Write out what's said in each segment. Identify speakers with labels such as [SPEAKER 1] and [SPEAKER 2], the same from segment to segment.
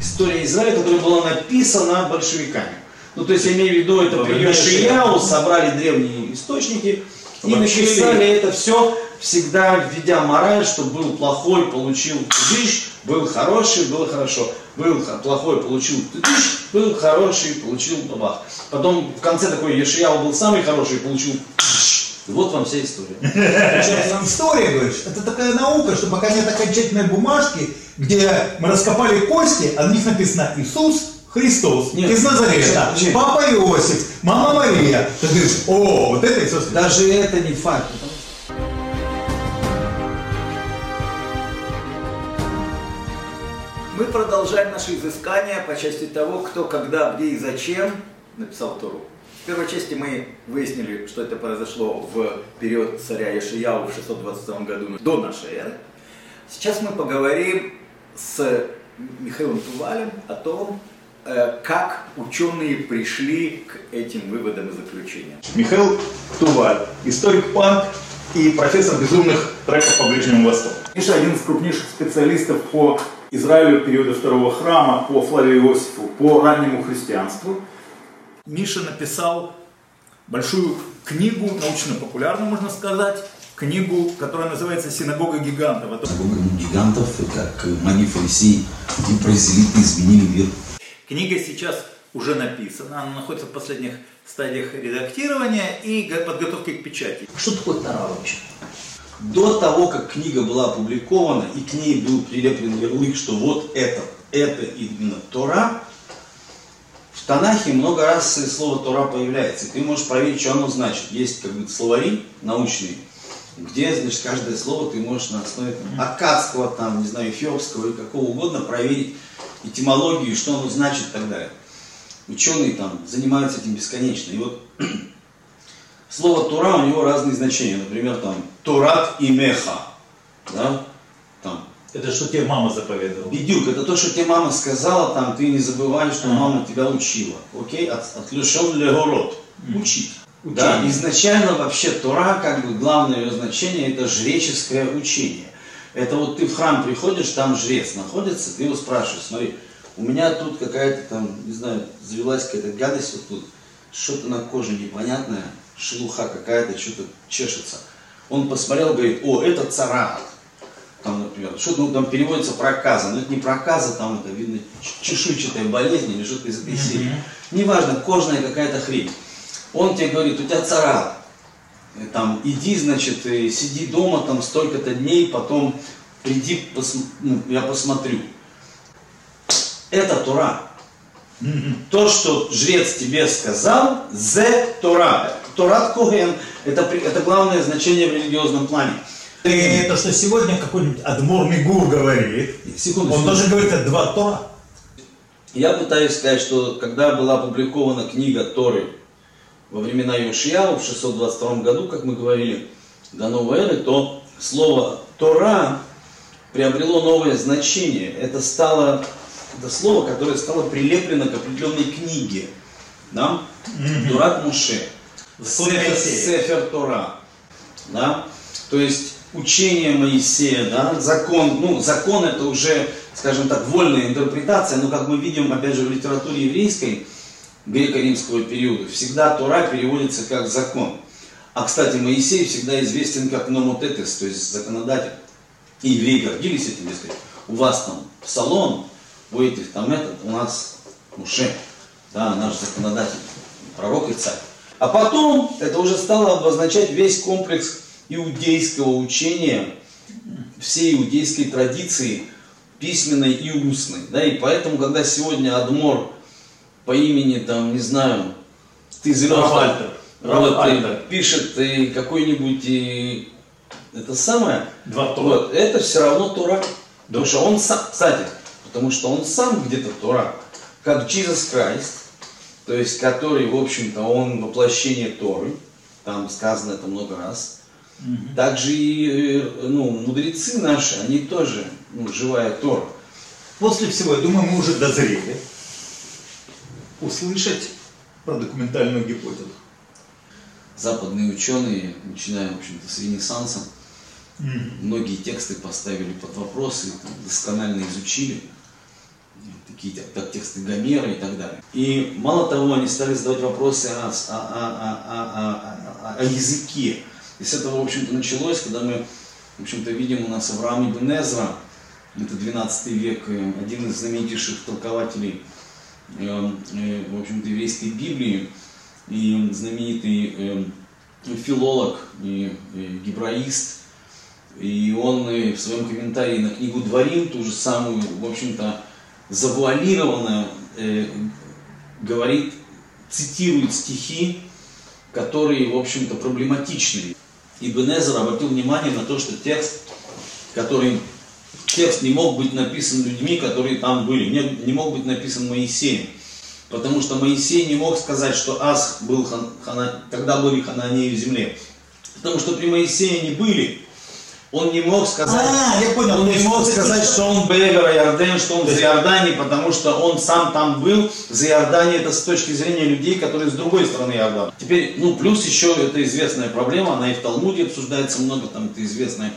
[SPEAKER 1] история Израиля, которая была написана большевиками. Ну, то есть, я имею в виду, это при Йошияу собрали древние источники и написали это все, всегда введя мораль, что был плохой, получил тыдыш, был хороший, было хорошо. Был плохой, получил тыдыш, был хороший, получил бабах. Потом в конце такой Ешияу был самый хороший, получил тыдыш. Вот вам вся история.
[SPEAKER 2] История, говоришь, это такая наука, что пока нет окончательной бумажки, где мы раскопали кости, а на них написано Иисус, Христос
[SPEAKER 1] Нет.
[SPEAKER 2] из Назарета,
[SPEAKER 1] Нет.
[SPEAKER 2] Папа Иосиф, Мама Мария. Ты говоришь, о, вот это Иисус. Христос».
[SPEAKER 1] Даже это не факт.
[SPEAKER 3] Мы продолжаем наши изыскания по части того, кто, когда, где и зачем написал Тору. В первой части мы выяснили, что это произошло в период царя Ешияу в 622 году до нашей эры. Сейчас мы поговорим с Михаилом Тувалем о том, э, как ученые пришли к этим выводам и заключениям.
[SPEAKER 4] Михаил Туваль, историк панк и профессор безумных треков по Ближнему Востоку.
[SPEAKER 3] Миша один из крупнейших специалистов по Израилю периода второго храма, по Флавию Иосифу, по раннему христианству. Миша написал большую книгу, научно-популярную, можно сказать, книгу, которая называется «Синагога гигантов». Это
[SPEAKER 5] Синагога гигантов, как они фарисеи и произвели, изменили мир.
[SPEAKER 3] Книга сейчас уже написана, она находится в последних стадиях редактирования и го- подготовки к печати.
[SPEAKER 1] Что такое Тара вообще? До того, как книга была опубликована и к ней был прилеплен ярлык, что вот это, это именно Тора, Танахе много раз слово Тора появляется. И ты можешь проверить, что оно значит. Есть как бы словари научные, где, значит, каждое слово ты можешь на основе там, аккадского, там, не знаю, эфиопского или какого угодно проверить этимологию, что оно значит и так далее. Ученые там занимаются этим бесконечно. И вот Слово Тура у него разные значения. Например, там Турат и Меха. Да?
[SPEAKER 2] Это что тебе мама заповедовала?
[SPEAKER 1] Бедюк, это то, что тебе мама сказала, там ты не забывай, что мама тебя учила. Окей? От, отлюшен легород. Учить. Да, изначально вообще Тора, как бы главное ее значение, это жреческое учение. Это вот ты в храм приходишь, там жрец находится, ты его спрашиваешь, смотри, у меня тут какая-то там, не знаю, завелась какая-то гадость вот тут, что-то на коже непонятное, шелуха какая-то, что-то чешется. Он посмотрел, говорит, о, это царат. Там, например, что-то ну, там переводится проказа, но это не проказа, там это видно чешуйчатая болезнь или что-то из этой серии. Неважно, кожная какая-то хрень. Он тебе говорит, у тебя царат. Э, Там, иди, значит, и сиди дома там столько-то дней, потом приди, пос- ну, я посмотрю. Это Тура. То, что жрец тебе сказал, зе Тора. Торат Коген, это, это главное значение в религиозном плане.
[SPEAKER 2] И то, что сегодня какой-нибудь Адмор Мигур говорит,
[SPEAKER 1] Секунду,
[SPEAKER 2] он
[SPEAKER 1] секунду.
[SPEAKER 2] тоже говорит, это два Тора.
[SPEAKER 1] Я пытаюсь сказать, что когда была опубликована книга Торы во времена Йошияу в 622 году, как мы говорили, до новой эры, то слово Тора приобрело новое значение. Это стало это слово, которое стало прилеплено к определенной книге. Да? Муше.
[SPEAKER 2] Закон
[SPEAKER 1] Сефер,
[SPEAKER 2] Моисея.
[SPEAKER 1] Сефер Тора. Да? То есть учение Моисея, да? закон, ну закон это уже, скажем так, вольная интерпретация, но как мы видим, опять же, в литературе еврейской, греко-римского периода, всегда Тора переводится как закон. А, кстати, Моисей всегда известен как номотетес, то есть законодатель. И евреи гордились этим, дескать, у вас там псалом, у этих там этот, у нас Муше, да, наш законодатель, пророк и царь. А потом это уже стало обозначать весь комплекс иудейского учения, всей иудейской традиции, письменной и устной. Да, и поэтому, когда сегодня Адмор по имени, там, не знаю, ты
[SPEAKER 2] Рафальтер.
[SPEAKER 1] вот,
[SPEAKER 2] Рафальтер.
[SPEAKER 1] и пишет и какой-нибудь и это самое,
[SPEAKER 2] Два Тора.
[SPEAKER 1] вот, это все равно Тора. Потому что он сам, кстати, потому что он сам где-то Тора, как Jesus Christ, то есть который, в общем-то, он воплощение Торы, там сказано это много раз. Также и э, ну, мудрецы наши, они тоже ну, живая Тора.
[SPEAKER 2] После всего, я думаю, мы уже дозрели услышать про документальную гипотезу.
[SPEAKER 1] Западные ученые, начиная, в общем-то, с Ренессанса, многие тексты поставили под вопрос и там досконально изучили. И какие-то так, тексты Гомера и так далее. И мало того, они стали задавать вопросы о, о, о, о, о, о языке. И с этого, в общем-то, началось, когда мы, в общем-то, видим у нас Авраам ибн Эзра, это 12 век, э, один из знаменитейших толкователей, э, э, в общем-то, еврейской Библии, и знаменитый филолог и гебраист, и он в своем комментарии на книгу Дворим, ту же самую, в общем-то, завуалированно э, говорит, цитирует стихи, которые, в общем-то, проблематичны. И Бенезер обратил внимание на то, что текст, который текст не мог быть написан людьми, которые там были, не, не мог быть написан Моисеем. Потому что Моисей не мог сказать, что Ас был, хана, когда были хананеи в земле. Потому что при Моисее не были. Он не мог сказать,
[SPEAKER 2] а, я понял,
[SPEAKER 1] он не мог сказать, что он Бевер Ярден, что он за Иордании, потому что он сам там был. За Иордания это с точки зрения людей, которые с другой стороны Иордана. Теперь, ну, плюс еще это известная проблема, она и в Талмуде обсуждается много, там это известная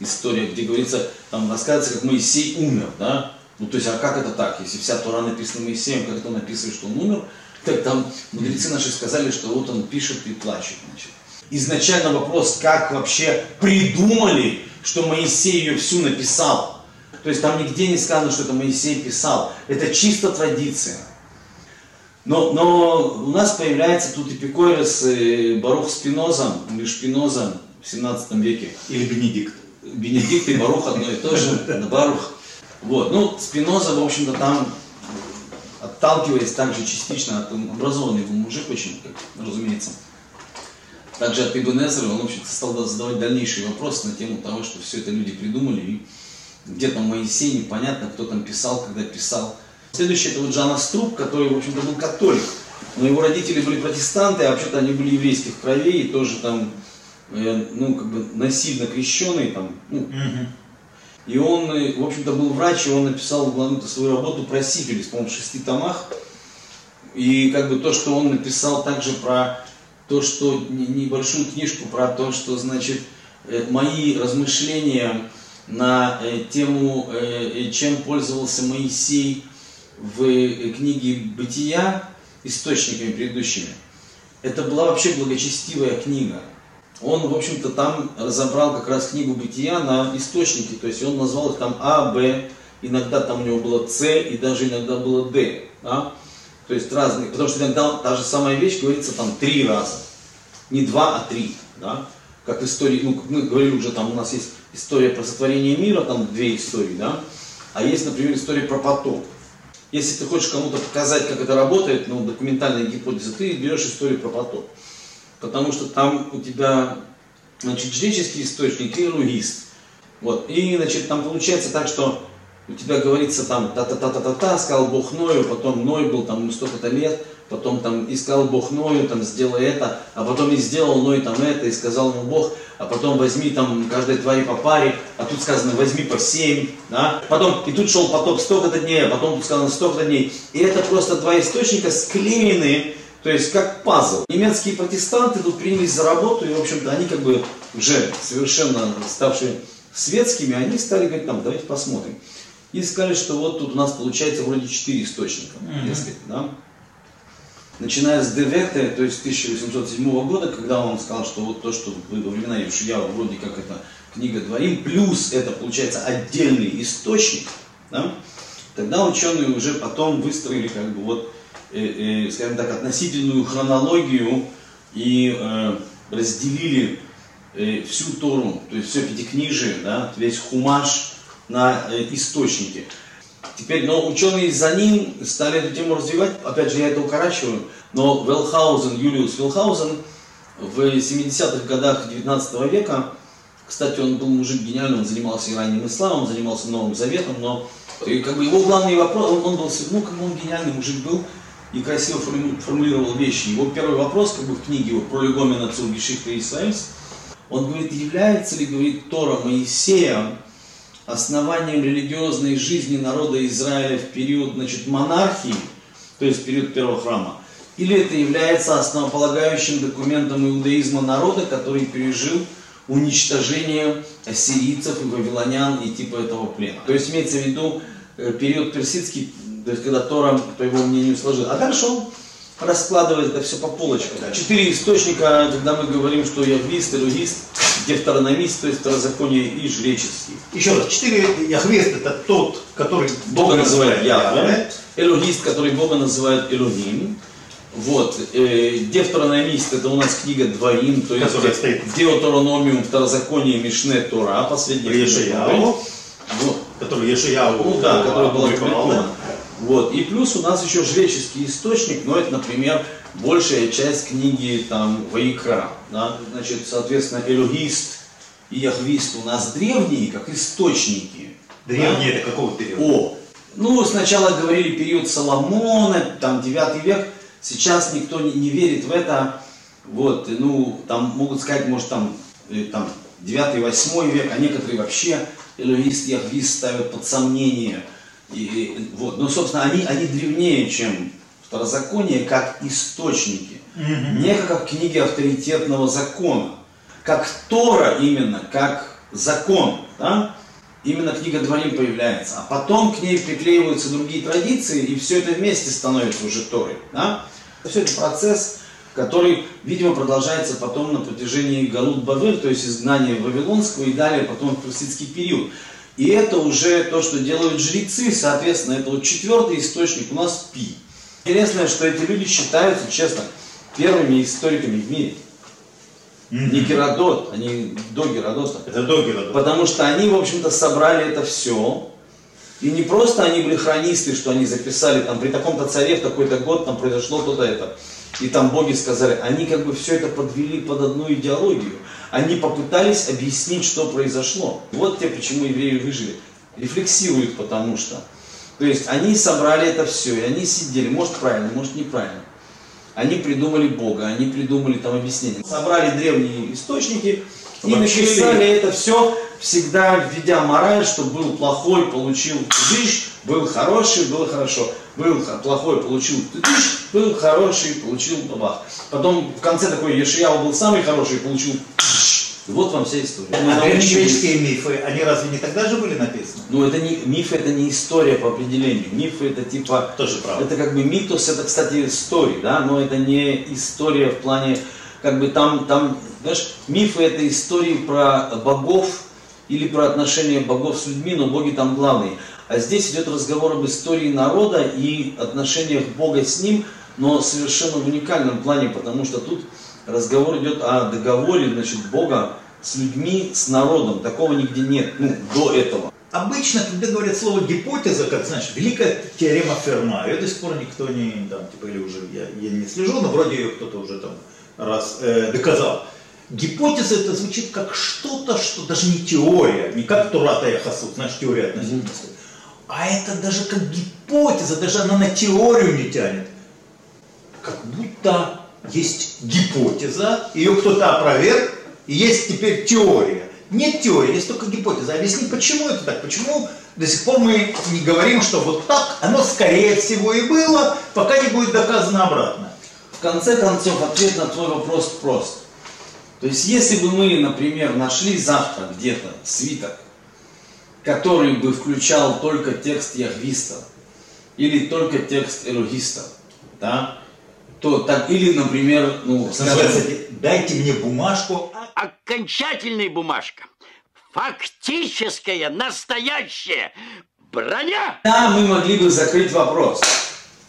[SPEAKER 1] история, где говорится, там рассказывается, как Моисей умер, да? Ну, то есть, а как это так? Если вся Тора написана Моисеем, как это он описывает, что он умер? Так там мудрецы наши сказали, что вот он пишет и плачет, значит изначально вопрос, как вообще придумали, что Моисей ее всю написал. То есть там нигде не сказано, что это Моисей писал. Это чисто традиция. Но, но у нас появляется тут Эпикорис и Барух Спиноза, или Шпиноза в 17 веке.
[SPEAKER 4] Или Бенедикт.
[SPEAKER 1] Бенедикт и Барух одно и то же, Барух. Вот. Ну, Спиноза, в общем-то, там отталкиваясь также частично от образованный был мужик очень, как, разумеется, также от Ибн Эзра он, в общем стал задавать дальнейшие вопросы на тему того, что все это люди придумали, и где там Моисей, непонятно, кто там писал, когда писал. Следующий это вот Джан Аструб, который, в общем-то, был католик, но его родители были протестанты, а вообще-то они были еврейских кровей, и тоже там, э, ну, как бы насильно крещеный, там, ну, И он, э, в общем-то, был врач, и он написал главную свою работу про сифилис, по-моему, в шести томах. И как бы то, что он написал также про то, что небольшую книжку про то, что значит э, мои размышления на э, тему, э, чем пользовался Моисей в книге «Бытия» источниками предыдущими. Это была вообще благочестивая книга. Он, в общем-то, там разобрал как раз книгу «Бытия» на источники, то есть он назвал их там А, Б, иногда там у него было С и даже иногда было Д. Да? То есть разные, потому что иногда та же самая вещь говорится там три раза. Не два, а три. Да? Как истории, ну, мы говорили уже, там у нас есть история про сотворение мира, там две истории, да? А есть, например, история про потоп. Если ты хочешь кому-то показать, как это работает, ну, документальная гипотеза, ты берешь историю про потоп. Потому что там у тебя, значит, жреческий источник и лугист. Вот. И, значит, там получается так, что у тебя говорится там та-та-та-та-та-та, сказал Бог Ною, потом Ной был там столько-то лет, потом там искал Бог Ною, там сделай это, а потом и сделал Ной там это, и сказал ему Бог, а потом возьми там каждой твари по паре, а тут сказано возьми по семь, да, потом и тут шел потоп столько-то дней, а потом тут сказано столько-то дней, и это просто два источника склеены, то есть как пазл. Немецкие протестанты тут принялись за работу, и в общем-то они как бы уже совершенно ставшие светскими, они стали говорить, там, давайте посмотрим. И сказали, что вот тут у нас получается вроде четыре источника, mm-hmm. если, да. Начиная с Деветы, то есть 1807 года, когда он сказал, что вот то, что во времена Евшияу вроде как это книга Дворим, плюс это получается отдельный источник, да, тогда ученые уже потом выстроили как бы вот, э, э, скажем так, относительную хронологию и э, разделили э, всю Тору, то есть все пятикнижие, да, весь хумаш, на э, источники. Теперь, но ученые за ним стали эту тему развивать, опять же, я это укорачиваю, но Велхаузен, Юлиус Велхаузен в 70-х годах 19 века, кстати, он был мужик гениальный, он занимался и ранним исламом, занимался Новым Заветом, но и, как бы его главный вопрос, он, он был, ну, как бы он гениальный мужик был, и красиво формулировал вещи. Его первый вопрос, как бы в книге его про Легомена Цургишихта Исраильс, он говорит, является ли, говорит, Тора Моисея основанием религиозной жизни народа Израиля в период значит, монархии, то есть период первого храма, или это является основополагающим документом иудаизма народа, который пережил уничтожение ассирийцев и вавилонян и типа этого плена. То есть имеется в виду э, период персидский, То есть, когда Тора, по его мнению, сложил. А дальше он раскладывает это все по полочкам. Четыре источника, когда мы говорим, что яхвист, элогист, дефтарономист, то есть второзаконие и жреческий.
[SPEAKER 2] Еще раз, четыре Яхвест это тот, который
[SPEAKER 1] Бога называют Яхве, элогист, который Бога называют Элогим. Вот, э, Дефтарономист, это у нас книга Дворим, то есть
[SPEAKER 2] Которая стоит.
[SPEAKER 1] Деоторономиум, Второзаконие, Мишне, Тора, последний книга
[SPEAKER 2] Ешаяу,
[SPEAKER 1] Торы. Вот.
[SPEAKER 2] который Ешаяу
[SPEAKER 1] Ну да, который был
[SPEAKER 2] опубликовал,
[SPEAKER 1] опубликован. Вот. И плюс у нас еще жреческий источник, но это, например, большая часть книги там Ваикра. Да? Значит, соответственно, элогист и яхвист у нас древние, как источники.
[SPEAKER 2] Древний
[SPEAKER 1] Да?
[SPEAKER 2] это какого периода?
[SPEAKER 1] О, ну сначала говорили период Соломона, там 9 век, сейчас никто не, не верит в это, вот, и, ну, там могут сказать, может, там, э, там 9-8 век, а некоторые вообще элоист, яхвист ставят под сомнение, и, и, вот, но, собственно, они, они древнее, чем второзаконие, как источники, не как книги авторитетного закона, как Тора именно, как закон, да? именно книга Дворим появляется, а потом к ней приклеиваются другие традиции, и все это вместе становится уже Торой. Да? Все это процесс, который, видимо, продолжается потом на протяжении Галут Бавыр, то есть изгнания Вавилонского и далее потом в персидский период. И это уже то, что делают жрецы, соответственно, это вот четвертый источник у нас Пи. Интересно, что эти люди считаются, честно, первыми историками в мире. Не Геродот, они до Геродота.
[SPEAKER 2] Это до Геродота.
[SPEAKER 1] Потому что они, в общем-то, собрали это все. И не просто они были хронисты, что они записали, там, при таком-то царе в такой-то год там произошло то-то это. И там боги сказали, они как бы все это подвели под одну идеологию. Они попытались объяснить, что произошло. Вот те, почему евреи выжили. Рефлексируют, потому что. То есть они собрали это все, и они сидели, может правильно, может неправильно. Они придумали Бога, они придумали там объяснение. Собрали древние источники и написали это все, всегда введя мораль, что был плохой, получил тыдыш, был хороший, было хорошо. Был плохой, получил тыдыш, был хороший, получил бабах. Потом в конце такой Ешияу был самый хороший, получил тыдыш. И вот вам вся история.
[SPEAKER 2] А
[SPEAKER 1] научились-
[SPEAKER 2] древнегреческие мифы, они разве не тогда же были написаны?
[SPEAKER 1] ну, это не, миф это не история по определению. Мифы это типа...
[SPEAKER 2] Тоже правда.
[SPEAKER 1] Это как бы митос, это, кстати, история, да, но это не история в плане, как бы там, там, знаешь, мифы это истории про богов или про отношения богов с людьми, но боги там главные. А здесь идет разговор об истории народа и отношениях Бога с ним, но совершенно в уникальном плане, потому что тут разговор идет о договоре, значит, Бога с людьми, с народом. Такого нигде нет, ну, до этого.
[SPEAKER 2] Обычно, когда говорят слово гипотеза, как знаешь, великая теорема Ферма, ее до сих пор никто не, там, типа, или уже я, я не слежу, но вроде ее кто-то уже там раз э, доказал. Гипотеза это звучит как что-то, что даже не теория, не как Турата Яхасуд, знаешь, теория относительности. А это даже как гипотеза, даже она на теорию не тянет. Как будто есть гипотеза, ее кто-то опроверг, и есть теперь теория. Нет теории, есть только гипотеза. Объясни, почему это так? Почему до сих пор мы не говорим, что вот так оно скорее всего и было, пока не будет доказано обратно.
[SPEAKER 1] В конце концов, ответ на твой вопрос прост. То есть, если бы мы, например, нашли завтра где-то свиток, который бы включал только текст яхвиста или только текст элогиста, да, то так, или, например, ну, скажем,
[SPEAKER 2] Называется, дайте мне бумажку,
[SPEAKER 6] окончательная бумажка. Фактическая, настоящая броня.
[SPEAKER 1] да, мы могли бы закрыть вопрос.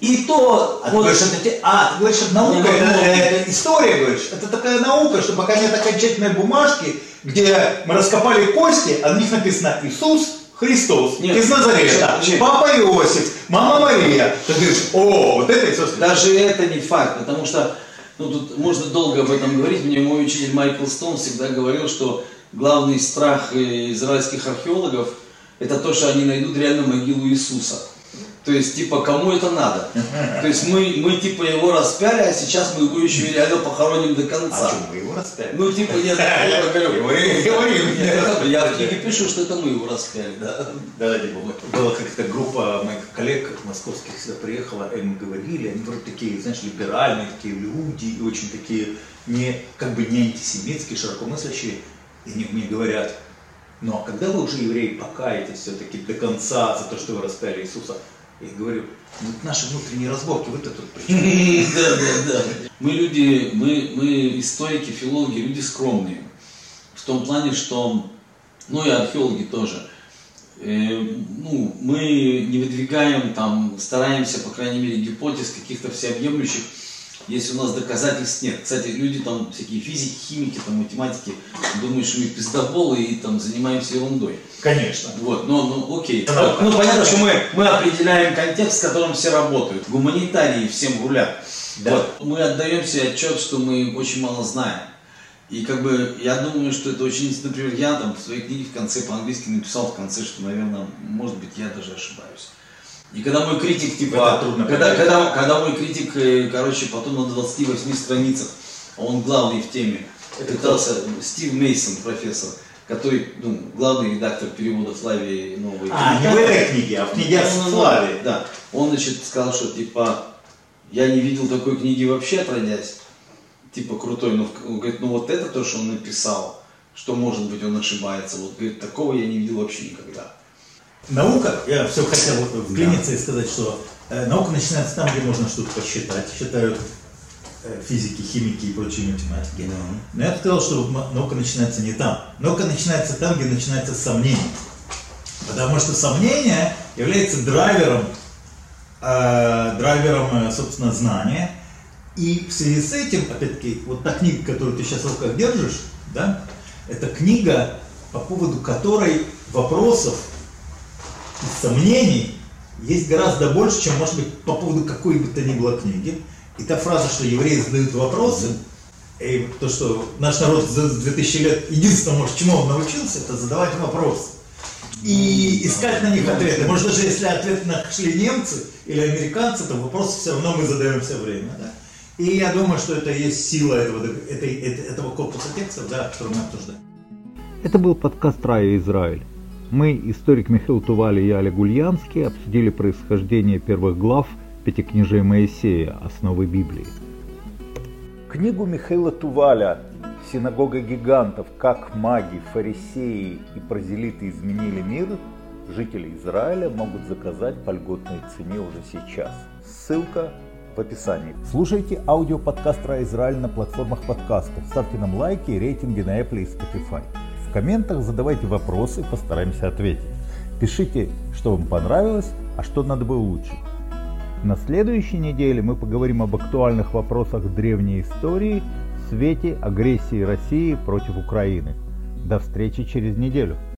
[SPEAKER 1] И то,
[SPEAKER 2] А ты
[SPEAKER 1] вот,
[SPEAKER 2] говоришь, это, а, ты говоришь, это наука, это,
[SPEAKER 1] ну,
[SPEAKER 2] это история, говоришь. Это такая наука, что пока нет окончательной бумажки, где мы раскопали кости, а на них написано Иисус Христос
[SPEAKER 1] Нет,
[SPEAKER 2] из Назарета,
[SPEAKER 1] нет.
[SPEAKER 2] Папа Иосиф, Мама Мария. Ты говоришь, о, вот это Иисус Христос.
[SPEAKER 1] Даже это не факт, потому что ну, тут можно долго об этом говорить. Мне мой учитель Майкл Стоун всегда говорил, что главный страх э, израильских археологов это то, что они найдут реально могилу Иисуса. То есть, типа, кому это надо? То есть мы, мы типа его распяли, а сейчас мы его еще реально похороним до
[SPEAKER 2] А
[SPEAKER 1] конца.
[SPEAKER 2] что, мы его распяли?
[SPEAKER 1] Ну, типа, нет, я говорю. Я в книге пишу, что это мы его распяли, да.
[SPEAKER 2] Да, типа, была как-то группа моих коллег московских сюда приехала, и мы говорили, они вроде такие, знаешь, либеральные такие люди, и очень такие, не, как бы не антисемитские, широкомыслящие, и они мне говорят, ну а когда вы уже, евреи, покаетесь все-таки до конца за то, что вы распяли Иисуса, Я говорю, ну это наши внутренние разборки, вы-то тут при?
[SPEAKER 1] Да, да, да. Мы люди, мы, мы историки, филологи, люди скромные. В том плане, что, ну и археологи тоже. Э, ну, мы не выдвигаем там, стараемся, по крайней мере, гипотез каких-то всеобъемлющих, если у нас доказательств нет. Кстати, люди там, всякие физики, химики, там, математики, думают, что мы пиздоболы и там занимаемся ерундой.
[SPEAKER 2] Конечно.
[SPEAKER 1] Вот, ну, ну окей.
[SPEAKER 2] Это наука.
[SPEAKER 1] Ну, понятно, что мы, мы определяем контекст, в котором все работают. Гуманитарии всем рулят.
[SPEAKER 2] Да.
[SPEAKER 1] Вот. Мы отдаем себе отчет, что мы очень мало знаем. И как бы я думаю, что это очень, например, я там в своей книге в конце по-английски написал в конце, что, наверное, может быть, я даже ошибаюсь. И когда мой критик, типа,
[SPEAKER 2] Это трудно
[SPEAKER 1] когда,
[SPEAKER 2] понять.
[SPEAKER 1] когда, когда мой критик, э, короче, потом на 28 страницах, а он главный в теме, пытался, Стив Мейсон, профессор, который, ну, главный редактор перевода Флавии Новой.
[SPEAKER 2] А, не в этой книге, а в книге о
[SPEAKER 1] Ну, ну, ну,
[SPEAKER 2] Славе.
[SPEAKER 1] Да. Он, значит, сказал, что, типа, я не видел такой книги вообще, отродясь. Типа, крутой. Но, он говорит, ну, вот это то, что он написал, что, может быть, он ошибается. Вот, говорит, такого я не видел вообще никогда.
[SPEAKER 2] Наука, я все хотел вклиниться и сказать, что э, наука начинается там, где можно что-то посчитать, считают э, физики, химики и прочие математики. Но я бы сказал, что наука начинается не там. Наука начинается там, где начинается сомнение. Потому что сомнение является драйвером, э, драйвером, э, собственно, знания. И в связи с этим, опять-таки, вот та книга, которую ты сейчас в руках держишь, да, это книга, по поводу которой вопросов сомнений есть гораздо больше, чем может быть по поводу какой бы то ни было книги. И та фраза, что евреи задают вопросы, и то, что наш народ за 2000 лет единственное, может, чему он научился, это задавать вопросы. И искать на них ответы. Может, даже если ответы нашли немцы или американцы, то вопросы все равно мы задаем все время. Да? И я думаю, что это есть сила этого, этой, этого корпуса текстов, да, который мы обсуждаем.
[SPEAKER 7] Это был подкаст «Рая Израиль». Мы, историк Михаил Тували и Олег Ульянский, обсудили происхождение первых глав Пятикнижия Моисея, основы Библии.
[SPEAKER 8] Книгу Михаила Туваля «Синагога гигантов. Как маги, фарисеи и прозелиты изменили мир» жители Израиля могут заказать по льготной цене уже сейчас. Ссылка в описании. Слушайте аудиоподкаст «Рай Израиль» на платформах подкастов. Ставьте нам лайки и рейтинги на Apple и Spotify. Комментах задавайте вопросы, постараемся ответить. Пишите, что вам понравилось, а что надо бы улучшить. На следующей неделе мы поговорим об актуальных вопросах древней истории в свете агрессии России против Украины. До встречи через неделю.